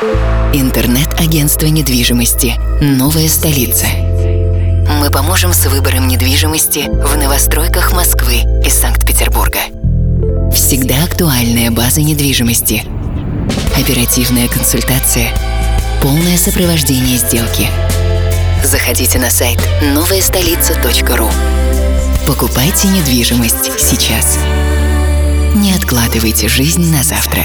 Интернет-агентство недвижимости «Новая столица». Мы поможем с выбором недвижимости в новостройках Москвы и Санкт-Петербурга. Всегда актуальная база недвижимости. Оперативная консультация. Полное сопровождение сделки. Заходите на сайт новаястолица.ру. Покупайте недвижимость сейчас. Не откладывайте жизнь на завтра.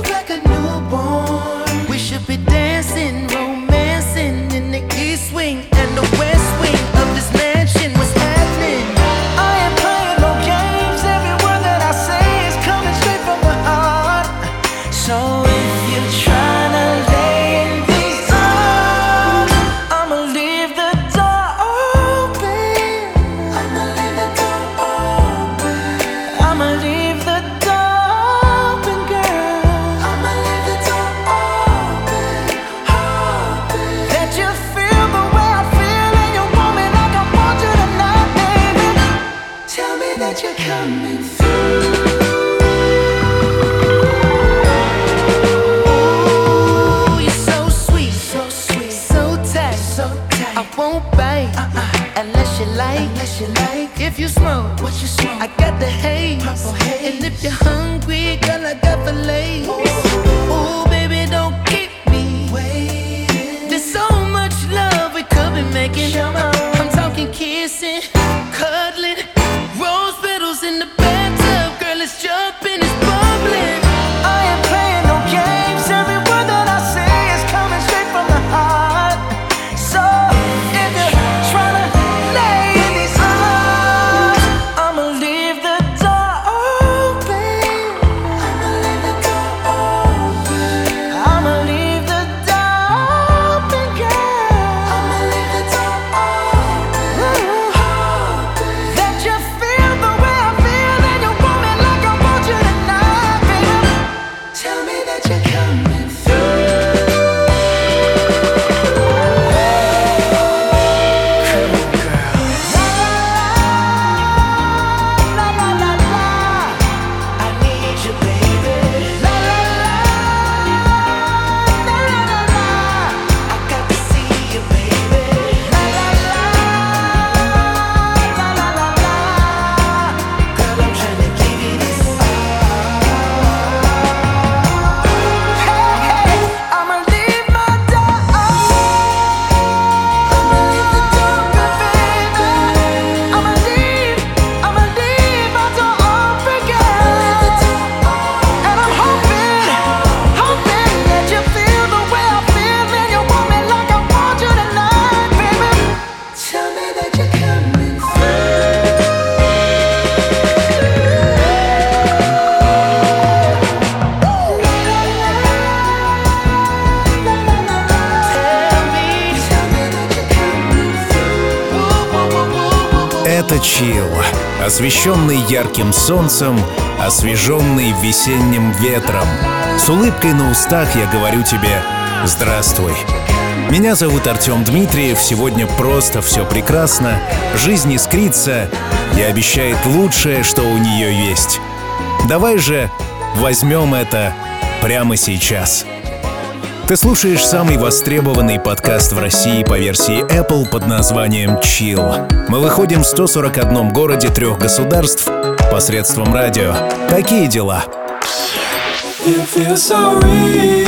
ярким солнцем, освеженный весенним ветром. С улыбкой на устах я говорю тебе «Здравствуй». Меня зовут Артем Дмитриев, сегодня просто все прекрасно, жизнь искрится и обещает лучшее, что у нее есть. Давай же возьмем это прямо сейчас. Ты слушаешь самый востребованный подкаст в России по версии Apple под названием Chill. Мы выходим в 141 городе трех государств – посредством радио «Такие дела». If you're sorry.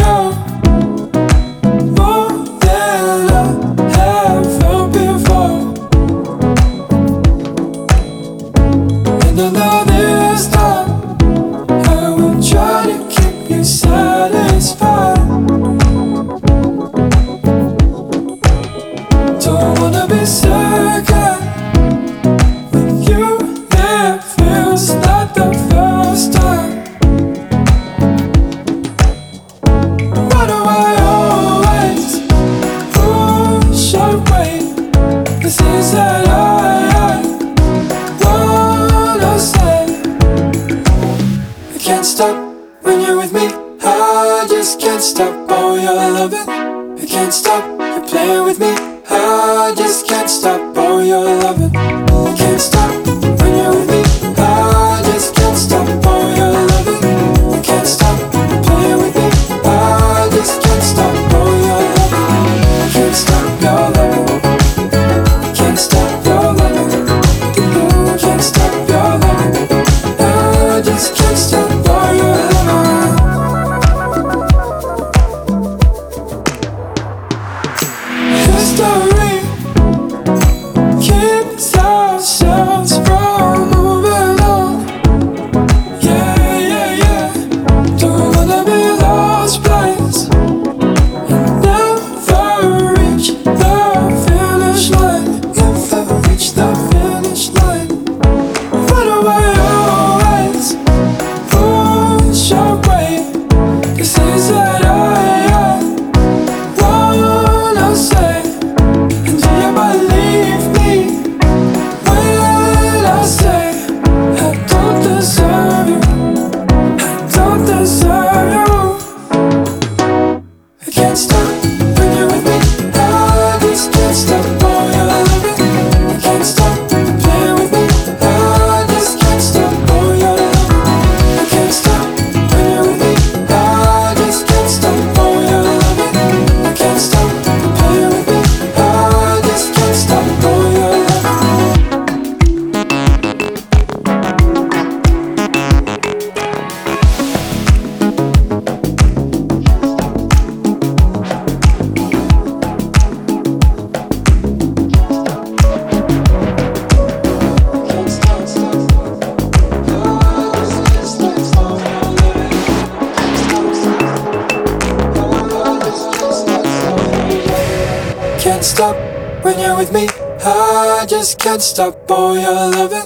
Can't stop all your loving.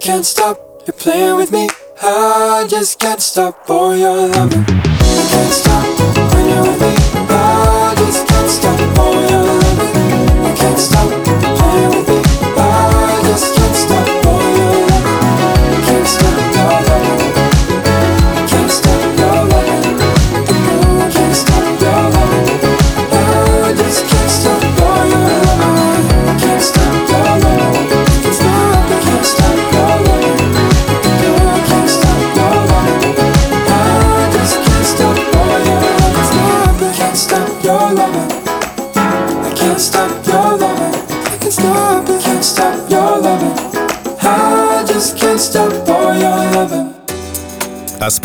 Can't stop. You're playing with me. I just can't stop all your loving. I can't stop.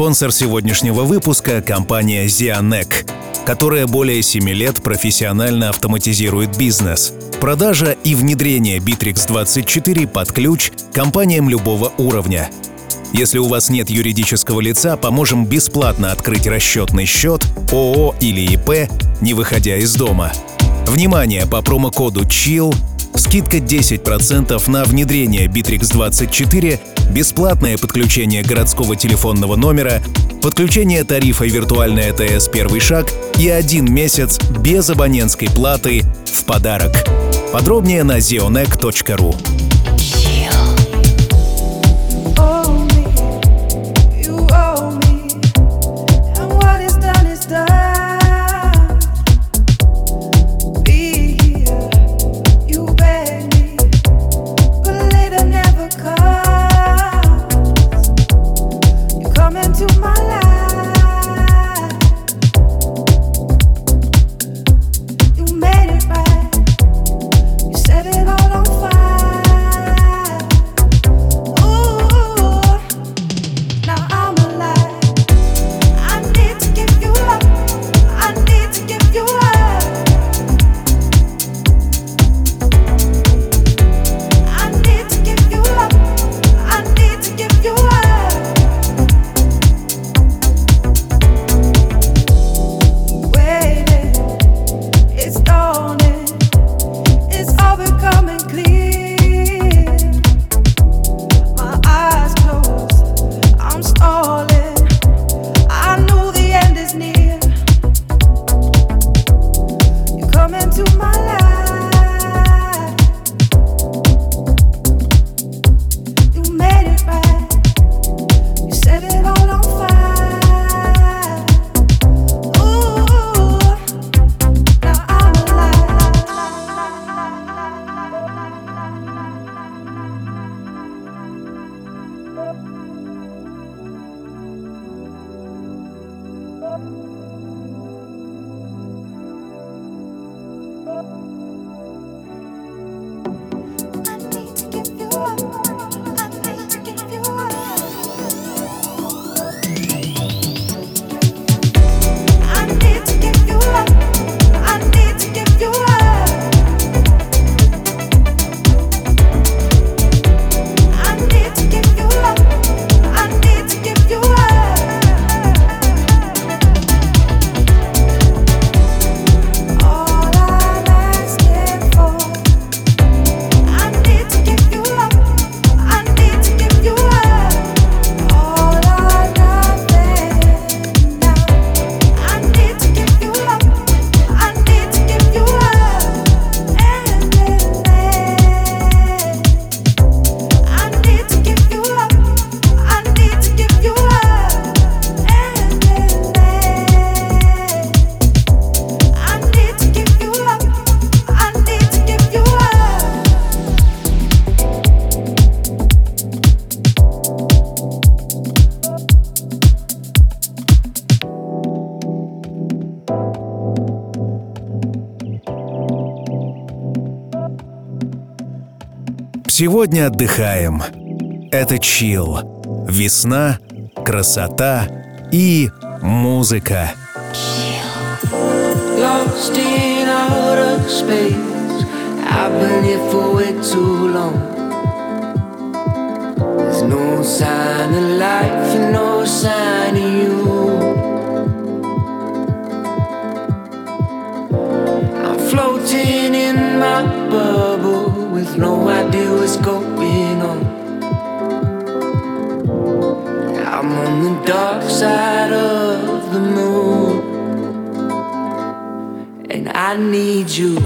Спонсор сегодняшнего выпуска – компания «Зианек», которая более 7 лет профессионально автоматизирует бизнес. Продажа и внедрение Bittrex24 под ключ компаниям любого уровня – если у вас нет юридического лица, поможем бесплатно открыть расчетный счет, ООО или ИП, не выходя из дома. Внимание, по промокоду CHILL скидка 10% на внедрение Bittrex 24, бесплатное подключение городского телефонного номера, подключение тарифа виртуальная ТС Первый шаг» и один месяц без абонентской платы в подарок. Подробнее на zeonec.ru. Сегодня отдыхаем. Это чил. Весна, красота и музыка. Lost in outer space. I've been here for way too long. There's no sign of life, no sign of you. with no idea what's going on. I'm on the dark side of the moon, and I need you.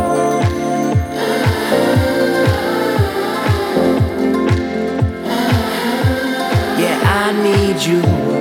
Yeah, I need you.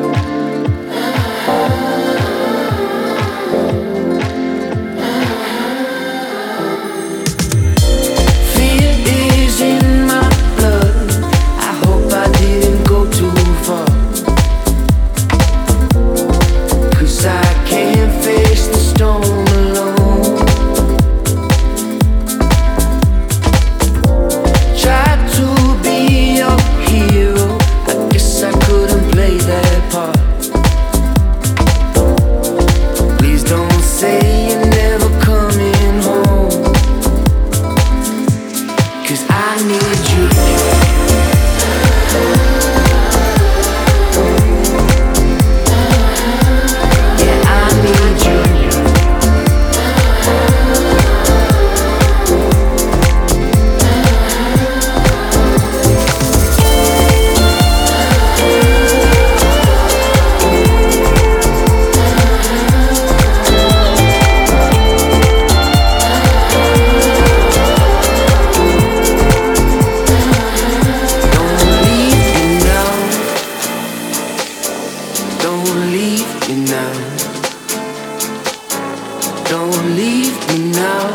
Don't leave me now.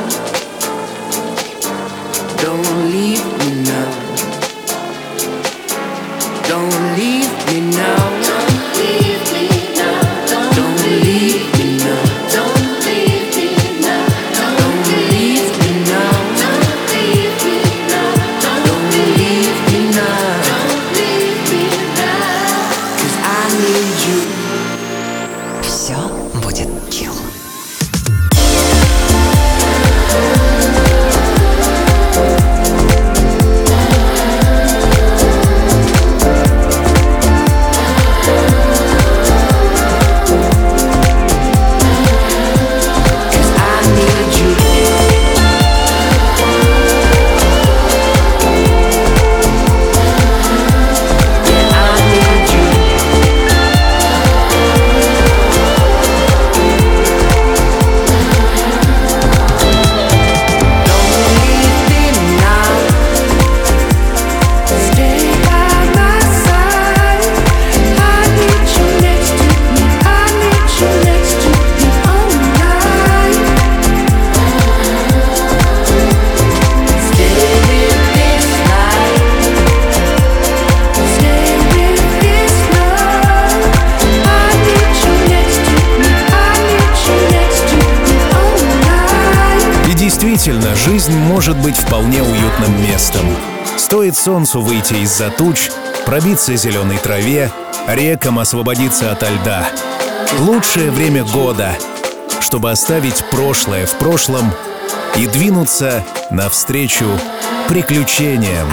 Don't leave стоит солнцу выйти из-за туч, пробиться зеленой траве, рекам освободиться от льда. Лучшее время года, чтобы оставить прошлое в прошлом и двинуться навстречу приключениям.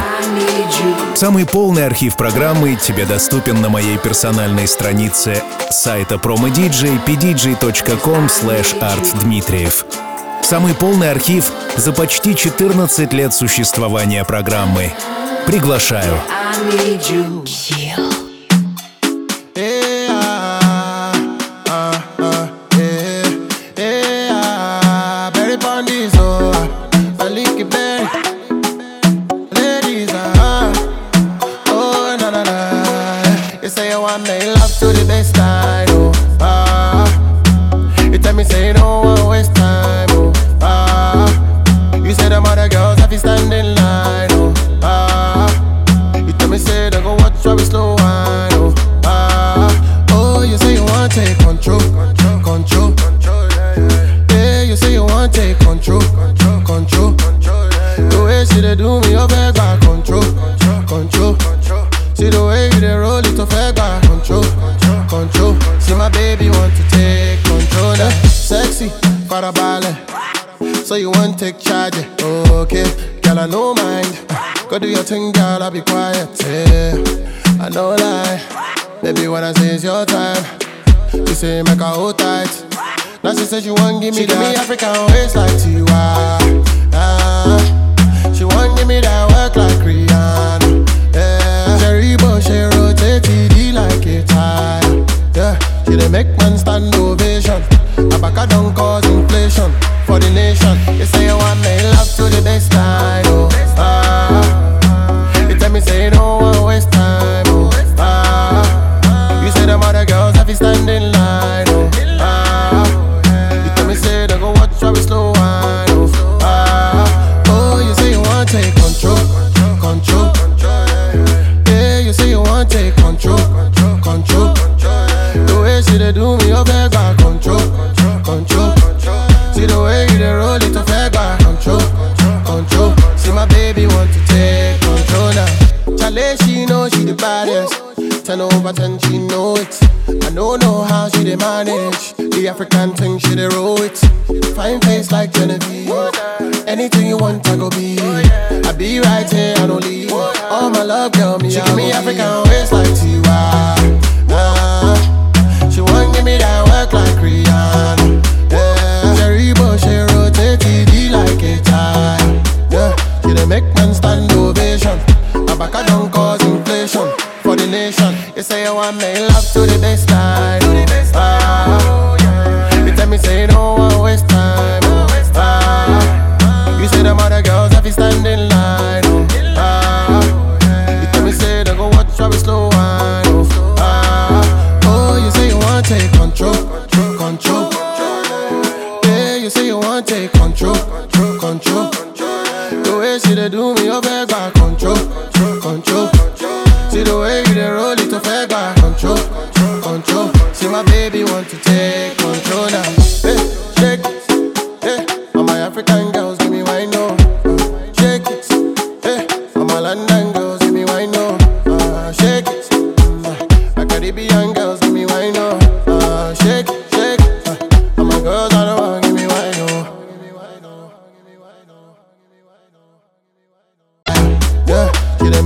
Самый полный архив программы тебе доступен на моей персональной странице сайта promodj pdj.com slash artdmitriev. Самый полный архив за почти 14 лет существования программы. Приглашаю. I need you.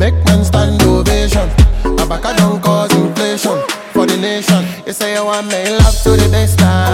make men stand ovation. Abaka don't cause inflation for the nation. You say you want me love to the baseline.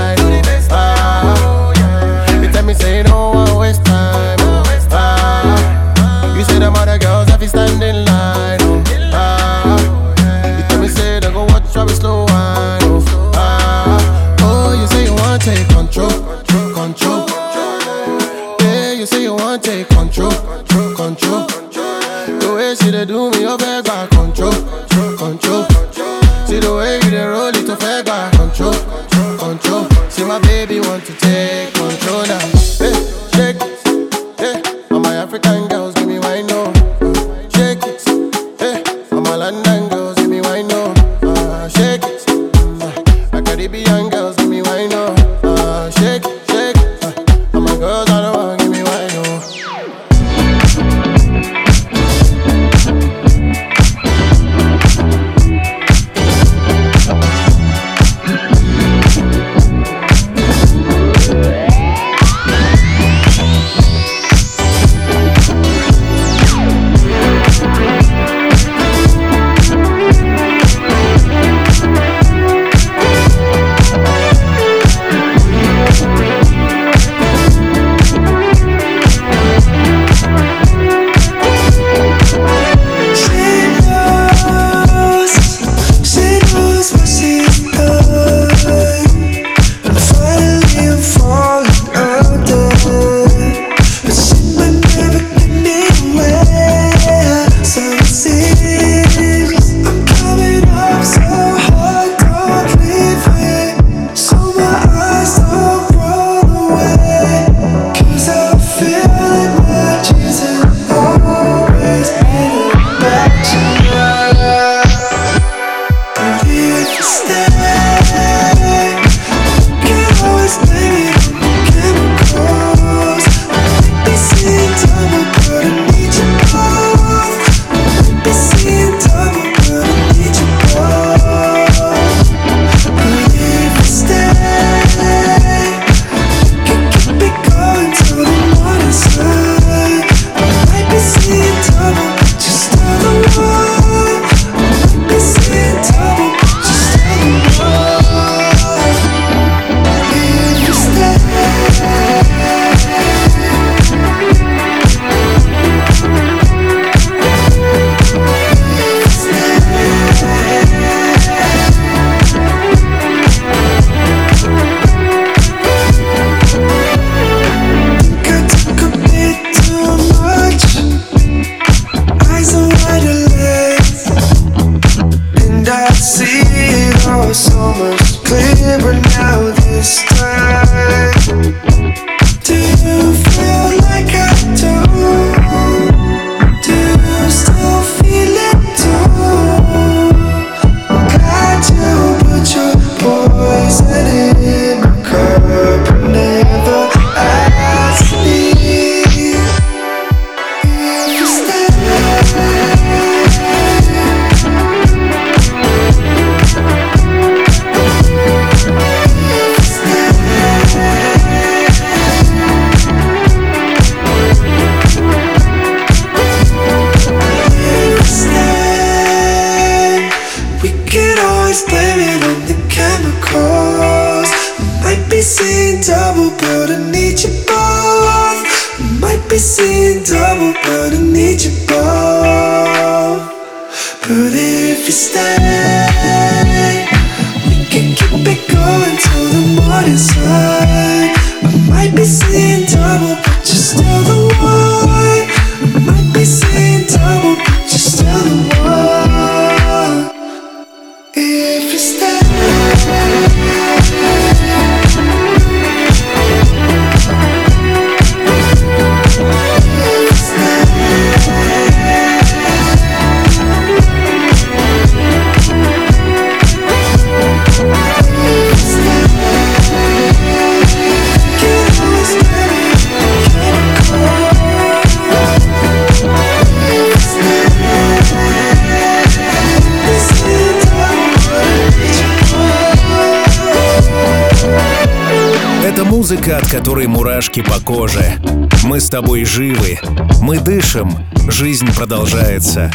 С тобой живы, мы дышим, жизнь продолжается.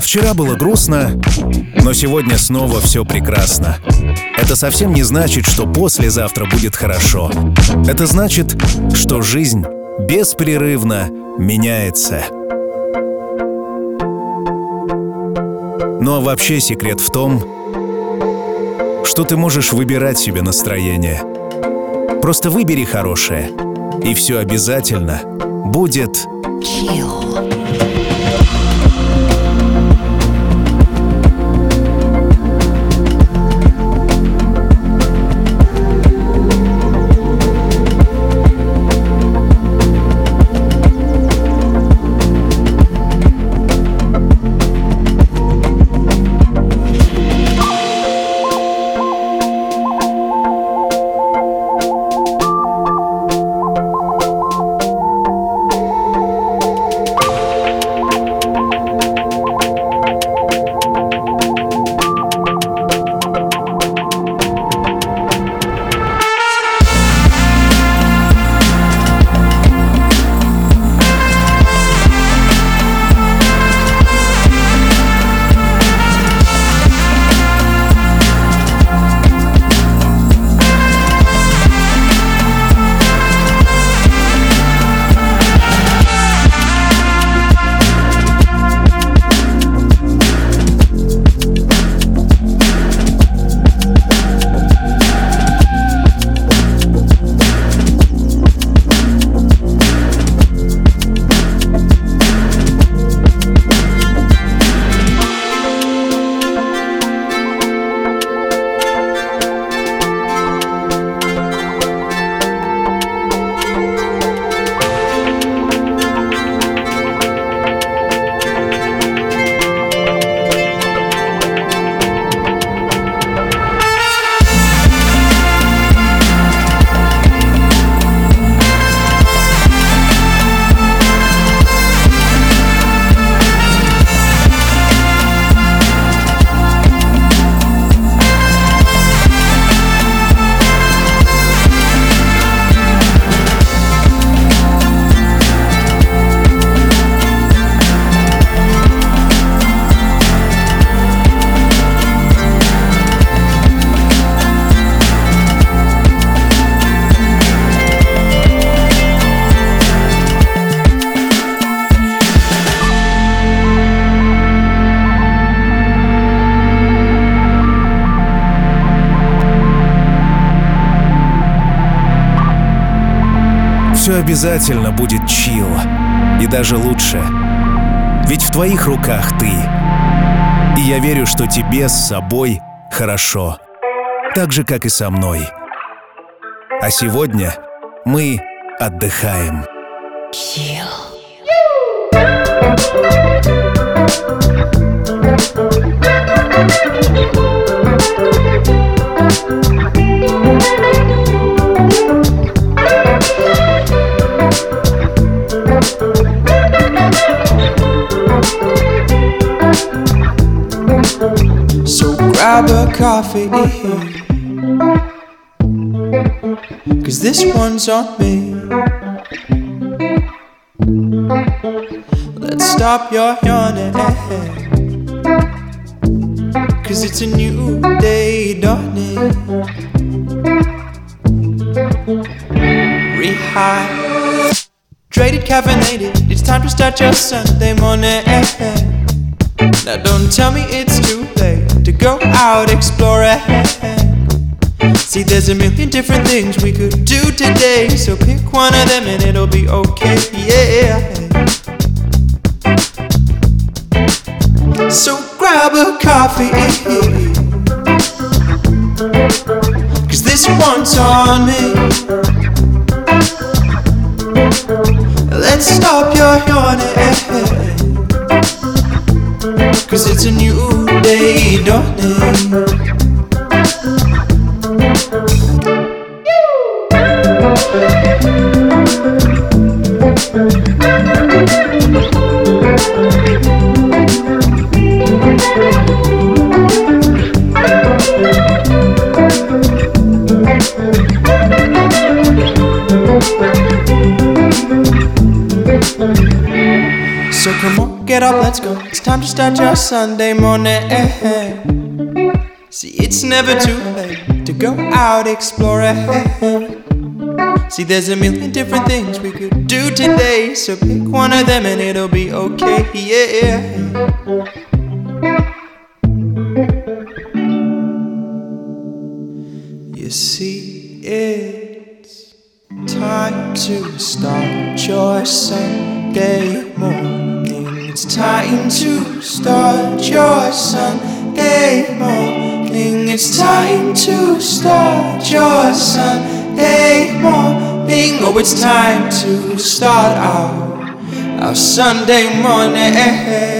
Вчера было грустно, но сегодня снова все прекрасно. Это совсем не значит, что послезавтра будет хорошо. Это значит, что жизнь беспрерывно меняется. Ну а вообще секрет в том, что ты можешь выбирать себе настроение. Просто выбери хорошее, и все обязательно будет Chill. Обязательно будет чил. И даже лучше. Ведь в твоих руках ты. И я верю, что тебе с собой хорошо. Так же, как и со мной. А сегодня мы отдыхаем. Chill. So coffee. Cause this one's on me. Let's stop your yawning. Cause it's a new day dawning. Rehydrated, caffeinated. It's time to start your Sunday morning. Out exploring. See, there's a million different things we could do today, so pick one of them and it'll be okay. Yeah. So grab a coffee. Cause this one's on me. Let's stop your yawning. morning. Start your Sunday morning. Eh, eh. See, it's never too late to go out exploring. Eh. See, there's a million different things we could do today. So pick one of them and it'll be okay. Yeah. It's time to start your Sunday morning. Oh, it's time to start our, our Sunday morning.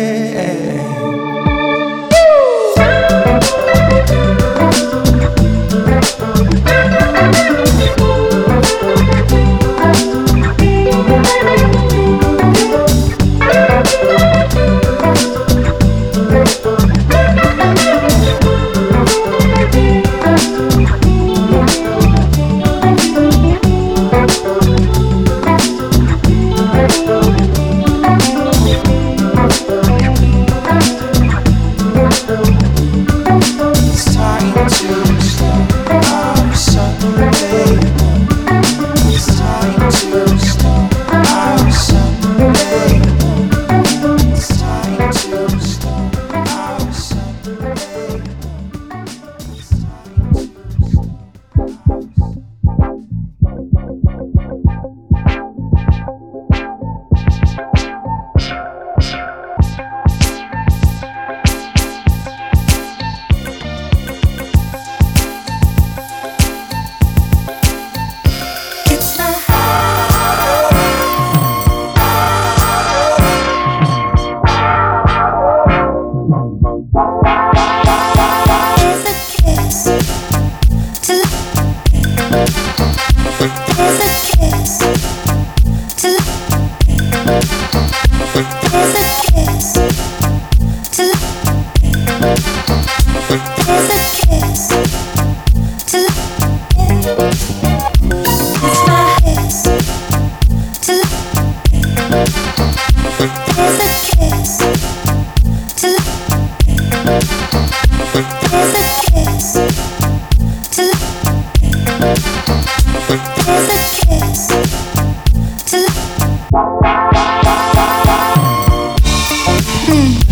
Hmm.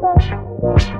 Bye.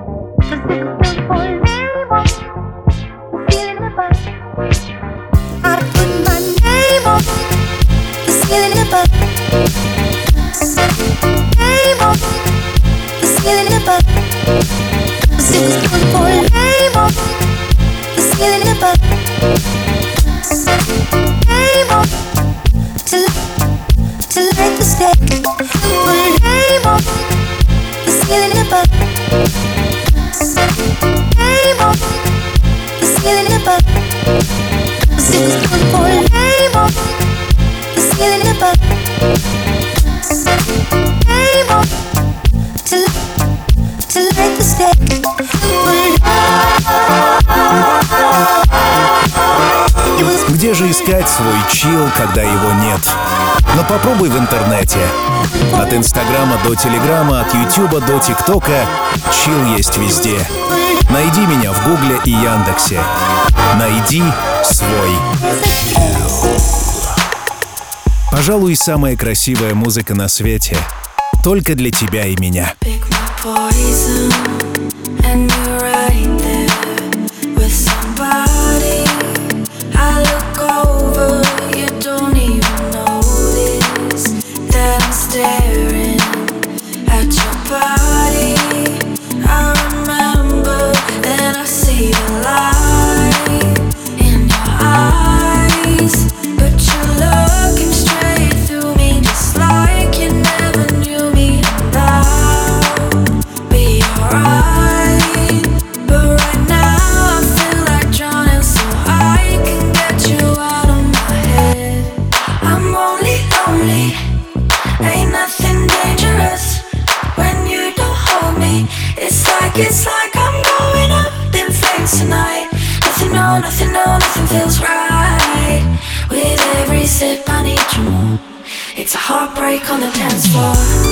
Где же искать свой чил, когда его нет? Но попробуй в интернете. От Инстаграма до Телеграма, от Ютуба до ТикТока чил есть везде. Найди меня в Гугле и Яндексе. Найди свой. Пожалуй, самая красивая музыка на свете. Только для тебя и меня. Pick my like it's like I'm going up in flames tonight. Nothing, no, nothing, no, nothing feels right. With every sip, I need you more. It's a heartbreak on the dance floor.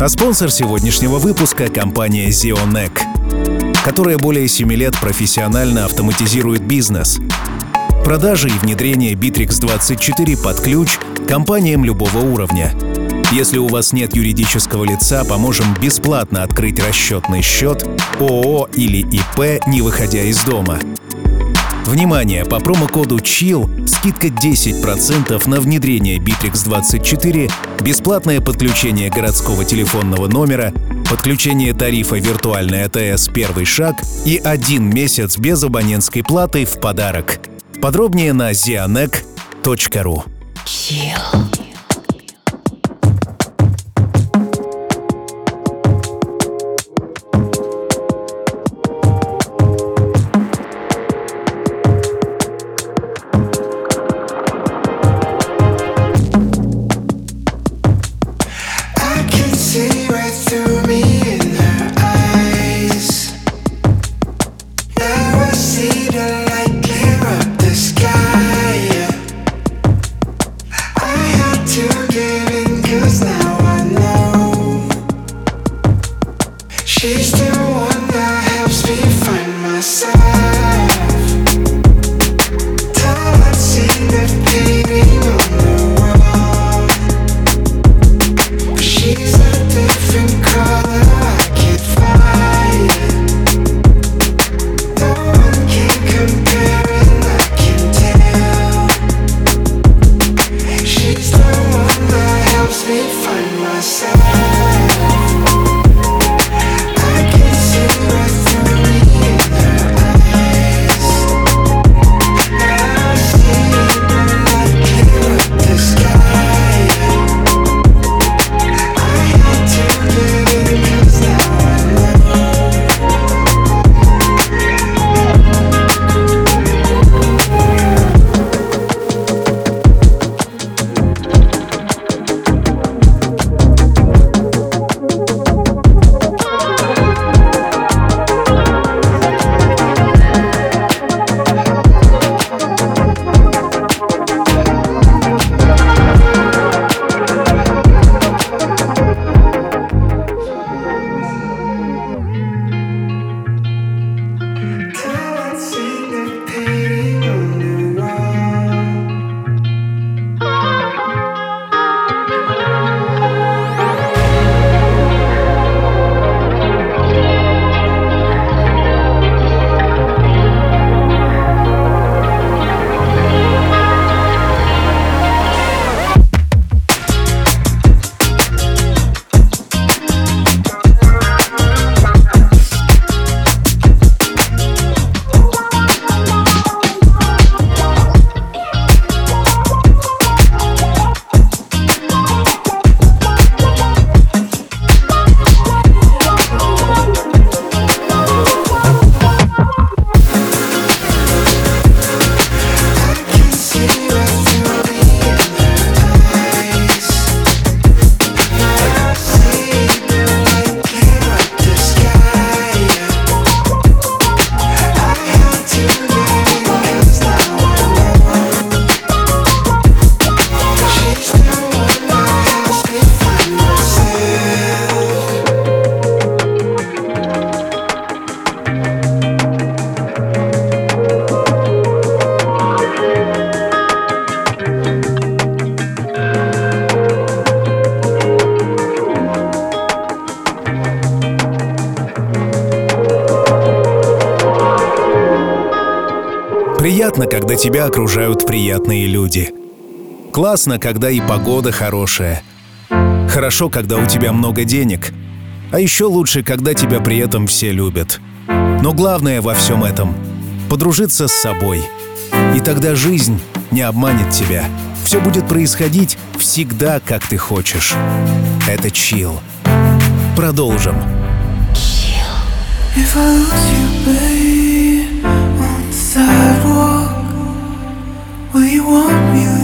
А спонсор сегодняшнего выпуска — компания Zionec, которая более 7 лет профессионально автоматизирует бизнес. Продажи и внедрение Bittrex24 под ключ компаниям любого уровня. Если у вас нет юридического лица, поможем бесплатно открыть расчетный счет ООО или ИП, не выходя из дома. Внимание! По промокоду CHILL скидка 10% на внедрение Bittrex24, бесплатное подключение городского телефонного номера, подключение тарифа «Виртуальный АТС. Первый шаг» и один месяц без абонентской платы в подарок. Подробнее на zianec.ru. Chill. тебя окружают приятные люди. Классно, когда и погода хорошая. Хорошо, когда у тебя много денег. А еще лучше, когда тебя при этом все любят. Но главное во всем этом — подружиться с собой. И тогда жизнь не обманет тебя. Все будет происходить всегда, как ты хочешь. Это чил. Продолжим. If I lose you, babe. want music.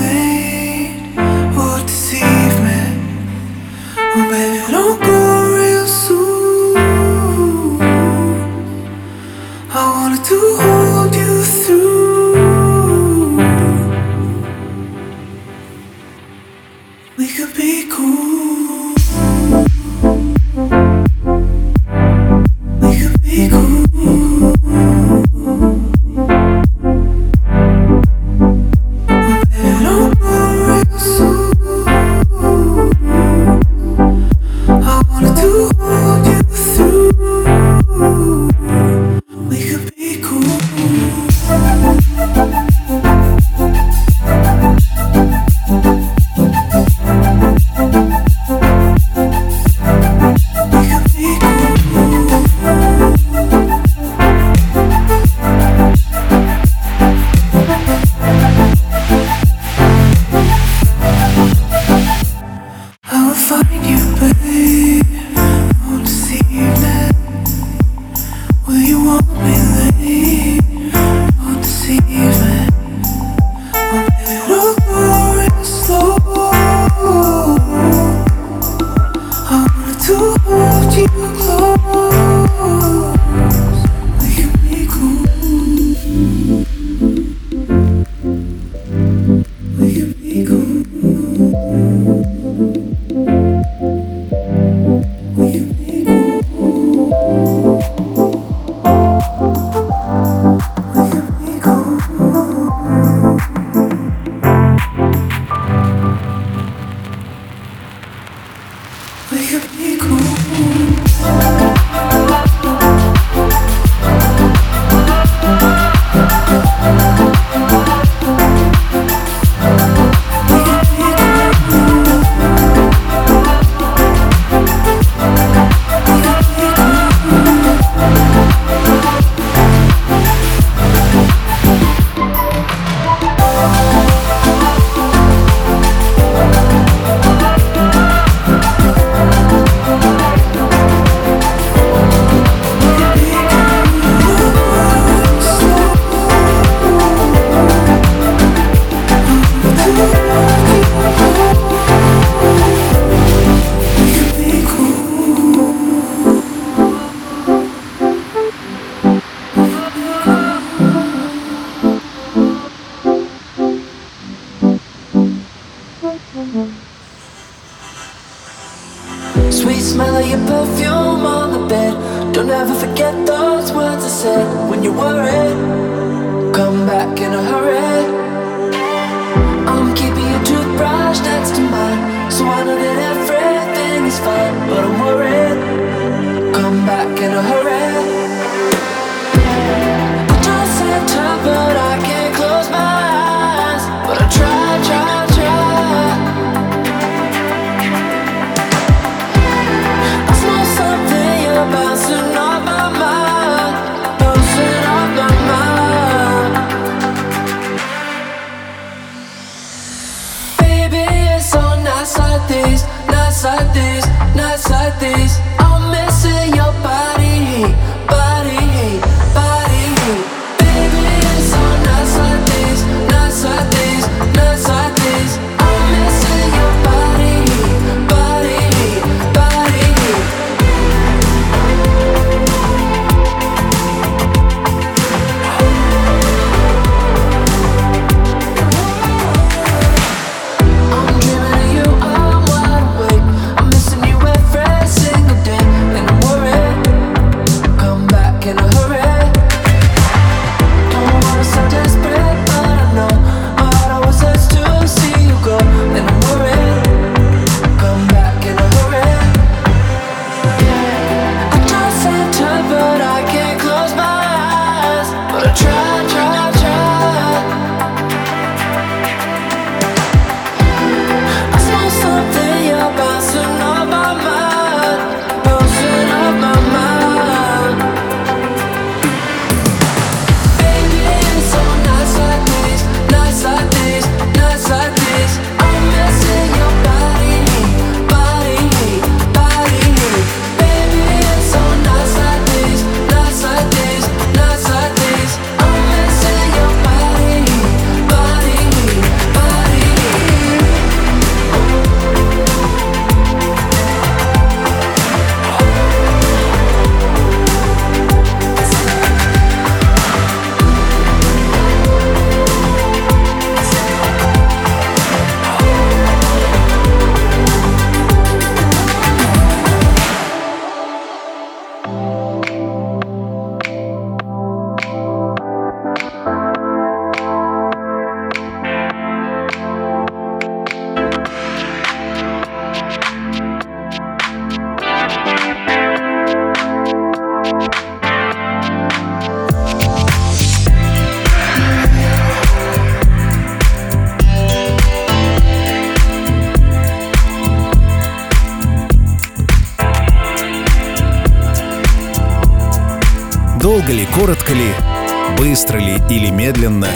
медленно.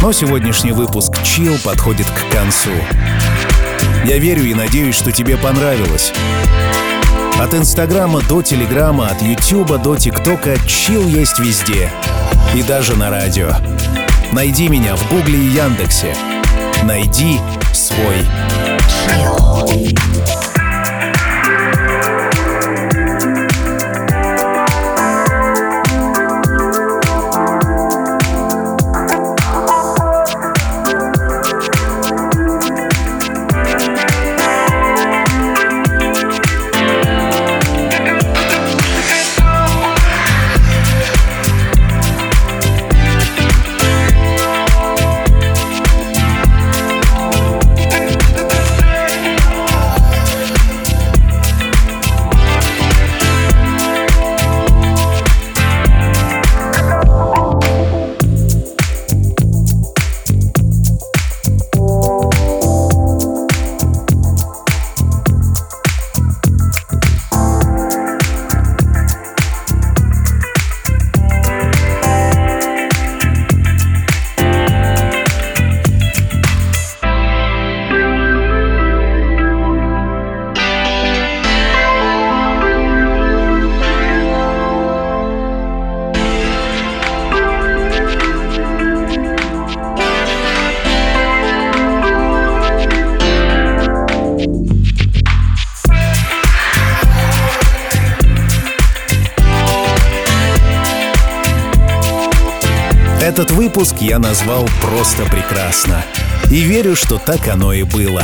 Но сегодняшний выпуск Chill подходит к концу. Я верю и надеюсь, что тебе понравилось. От Инстаграма до Телеграма, от Ютуба до ТикТока Chill есть везде. И даже на радио. Найди меня в Гугле и Яндексе. Найди свой. Chill. Выпуск я назвал «Просто прекрасно». И верю, что так оно и было.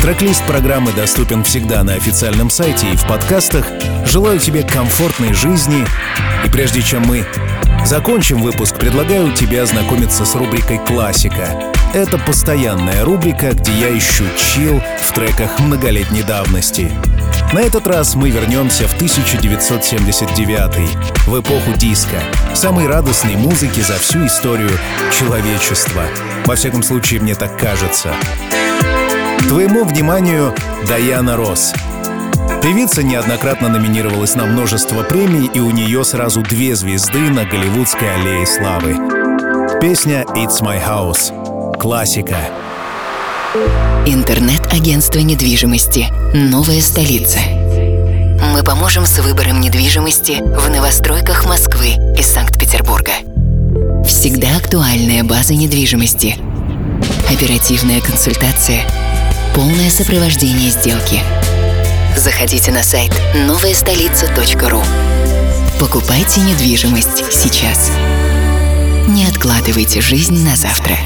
Трек-лист программы доступен всегда на официальном сайте и в подкастах. Желаю тебе комфортной жизни. И прежде чем мы закончим выпуск, предлагаю тебе ознакомиться с рубрикой «Классика». Это постоянная рубрика, где я ищу чил в треках многолетней давности. На этот раз мы вернемся в 1979 в эпоху диска, самой радостной музыки за всю историю человечества. Во всяком случае, мне так кажется. Твоему вниманию Даяна Росс. Певица неоднократно номинировалась на множество премий, и у нее сразу две звезды на Голливудской аллее славы. Песня «It's My House» — классика. Интернет-агентство недвижимости «Новая столица». Мы поможем с выбором недвижимости в новостройках Москвы и Санкт-Петербурга. Всегда актуальная база недвижимости. Оперативная консультация. Полное сопровождение сделки. Заходите на сайт новаястолица.ру. Покупайте недвижимость сейчас. Не откладывайте жизнь на завтра.